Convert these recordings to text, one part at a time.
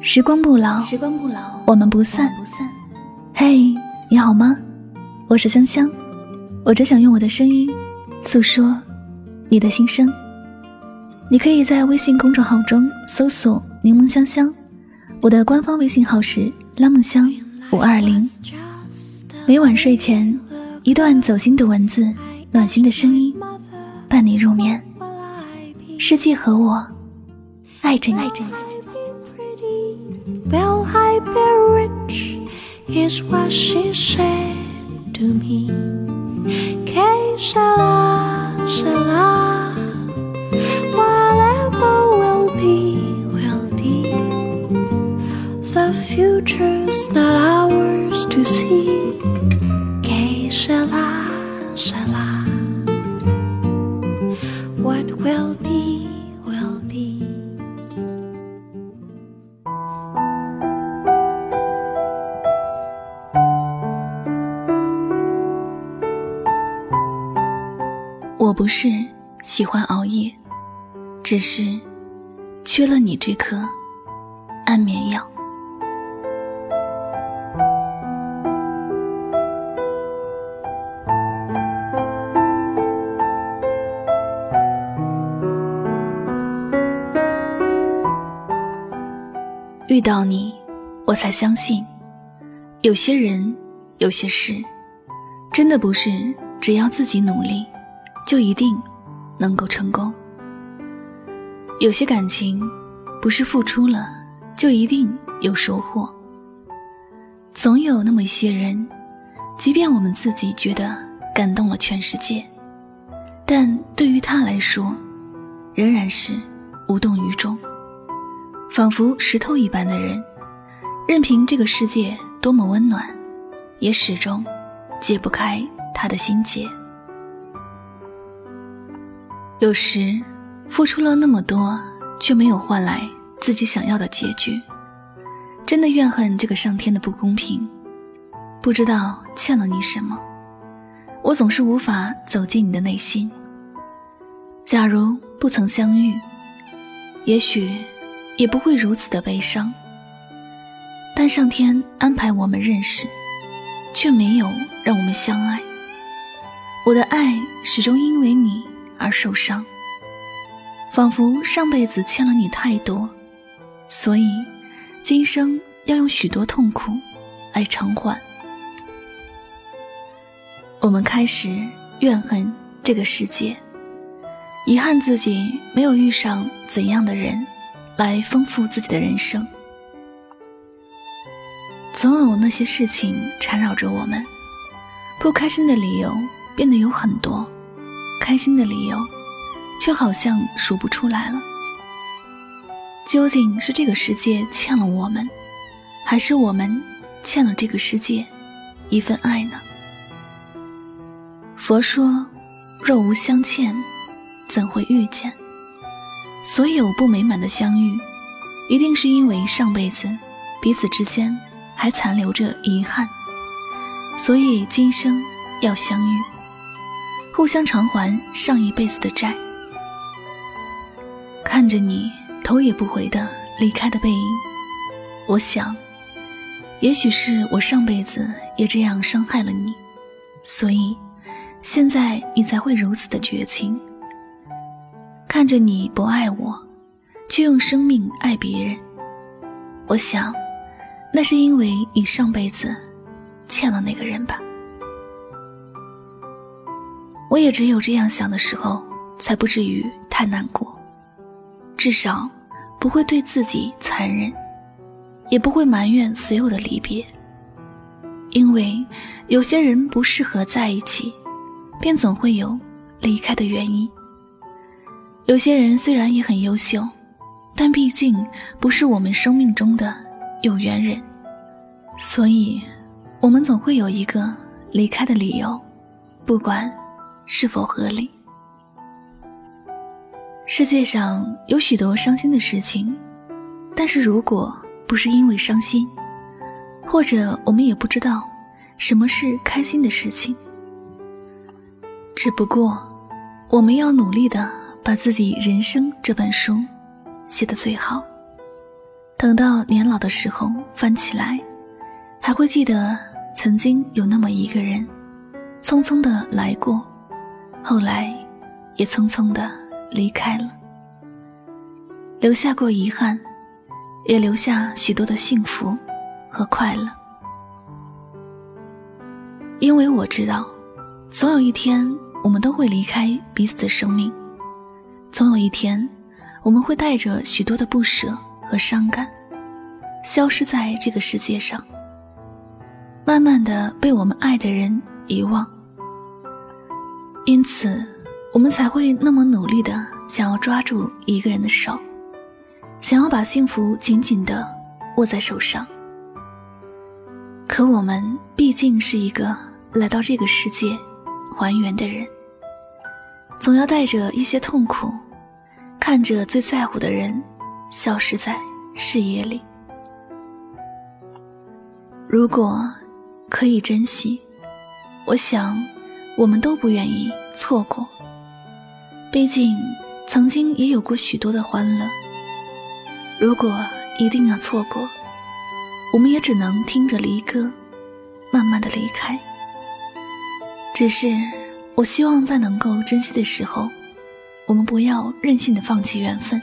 时光不老，时光不老，我们不散。不散。嘿，你好吗？我是香香，我只想用我的声音诉说你的心声。你可以在微信公众号中搜索“柠檬香香”，我的官方微信号是“拉梦香五二零”。每晚睡前，一段走心的文字，暖心的声音，伴你入眠。世界和我爱着你。爱着你 Well, I be rich, is what she said to me. Que sera, sera. Whatever will be, will be. The future's not ours to see. 我不是喜欢熬夜，只是缺了你这颗安眠药。遇到你，我才相信，有些人，有些事，真的不是只要自己努力。就一定能够成功。有些感情不是付出了就一定有收获。总有那么一些人，即便我们自己觉得感动了全世界，但对于他来说，仍然是无动于衷，仿佛石头一般的人，任凭这个世界多么温暖，也始终解不开他的心结。有时，付出了那么多，却没有换来自己想要的结局，真的怨恨这个上天的不公平。不知道欠了你什么，我总是无法走进你的内心。假如不曾相遇，也许也不会如此的悲伤。但上天安排我们认识，却没有让我们相爱。我的爱始终因为你。而受伤，仿佛上辈子欠了你太多，所以今生要用许多痛苦来偿还。我们开始怨恨这个世界，遗憾自己没有遇上怎样的人来丰富自己的人生。总有那些事情缠绕着我们，不开心的理由变得有很多。开心的理由，却好像数不出来了。究竟是这个世界欠了我们，还是我们欠了这个世界一份爱呢？佛说：“若无相欠，怎会遇见？”所有不美满的相遇，一定是因为上辈子彼此之间还残留着遗憾，所以今生要相遇。互相偿还上一辈子的债。看着你头也不回的离开的背影，我想，也许是我上辈子也这样伤害了你，所以现在你才会如此的绝情。看着你不爱我，却用生命爱别人，我想，那是因为你上辈子欠了那个人吧。我也只有这样想的时候，才不至于太难过，至少不会对自己残忍，也不会埋怨所有的离别。因为有些人不适合在一起，便总会有离开的原因。有些人虽然也很优秀，但毕竟不是我们生命中的有缘人，所以，我们总会有一个离开的理由，不管。是否合理？世界上有许多伤心的事情，但是如果不是因为伤心，或者我们也不知道什么是开心的事情。只不过，我们要努力的把自己人生这本书写得最好，等到年老的时候翻起来，还会记得曾经有那么一个人，匆匆的来过，后来也匆匆的离开了，留下过遗憾，也留下许多的幸福和快乐。因为我知道，总有一天我们都会离开彼此的生命，总有一天我们会带着许多的不舍和伤感。消失在这个世界上，慢慢的被我们爱的人遗忘。因此，我们才会那么努力的想要抓住一个人的手，想要把幸福紧紧的握在手上。可我们毕竟是一个来到这个世界还原的人，总要带着一些痛苦，看着最在乎的人消失在视野里。如果可以珍惜，我想我们都不愿意错过。毕竟曾经也有过许多的欢乐。如果一定要错过，我们也只能听着离歌，慢慢的离开。只是我希望在能够珍惜的时候，我们不要任性的放弃缘分，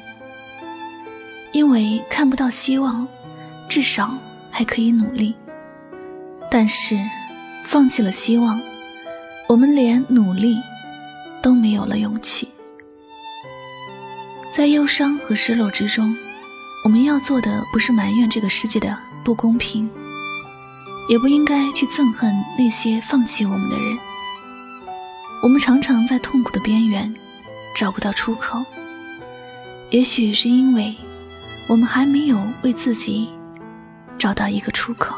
因为看不到希望，至少还可以努力。但是，放弃了希望，我们连努力都没有了勇气。在忧伤和失落之中，我们要做的不是埋怨这个世界的不公平，也不应该去憎恨那些放弃我们的人。我们常常在痛苦的边缘找不到出口，也许是因为我们还没有为自己找到一个出口。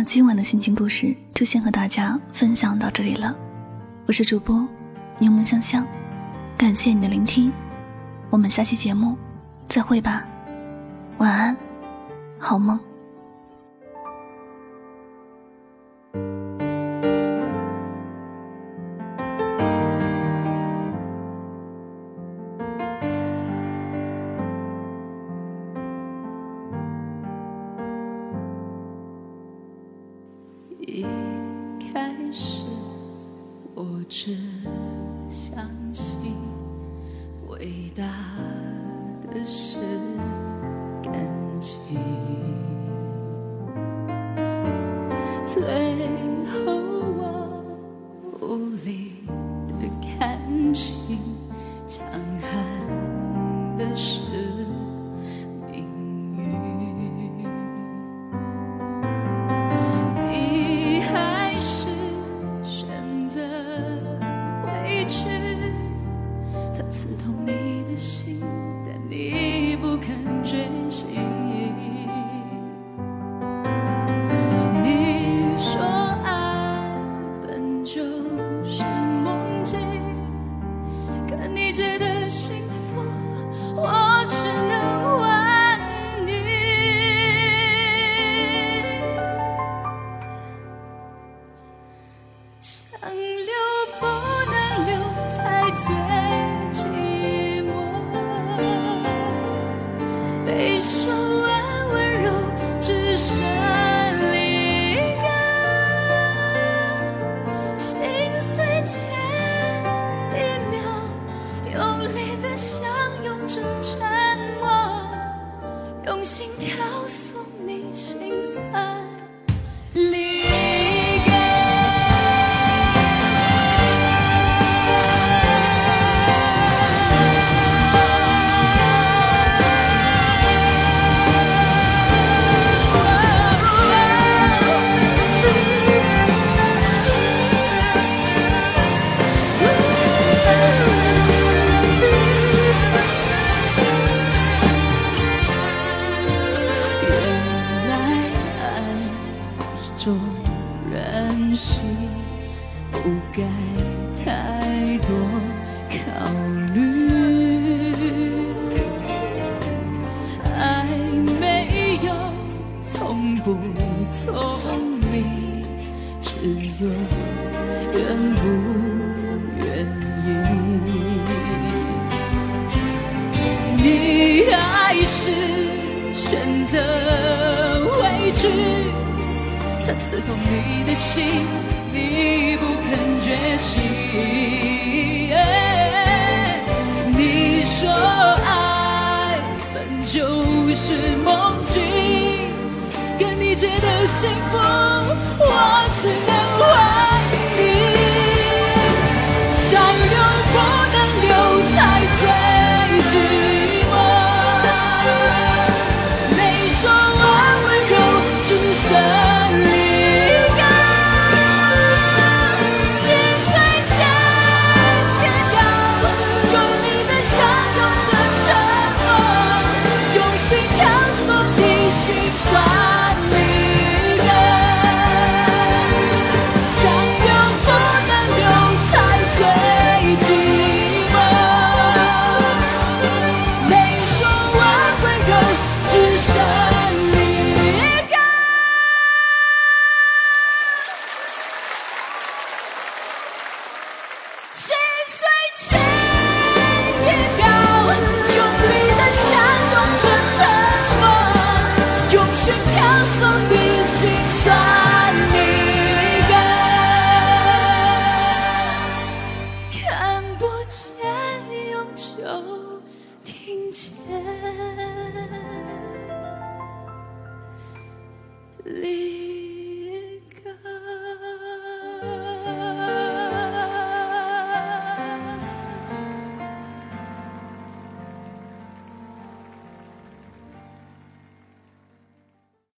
那今晚的心情故事就先和大家分享到这里了。我是主播柠檬香香，感谢你的聆听，我们下期节目再会吧，晚安，好梦。伟大的事 wishing 种任性不该太多考虑爱没有聪不聪明只有愿不愿意你还是选择回去他刺痛你的心你不肯觉醒你说爱本就是梦境跟你借的幸福我只能还就听见。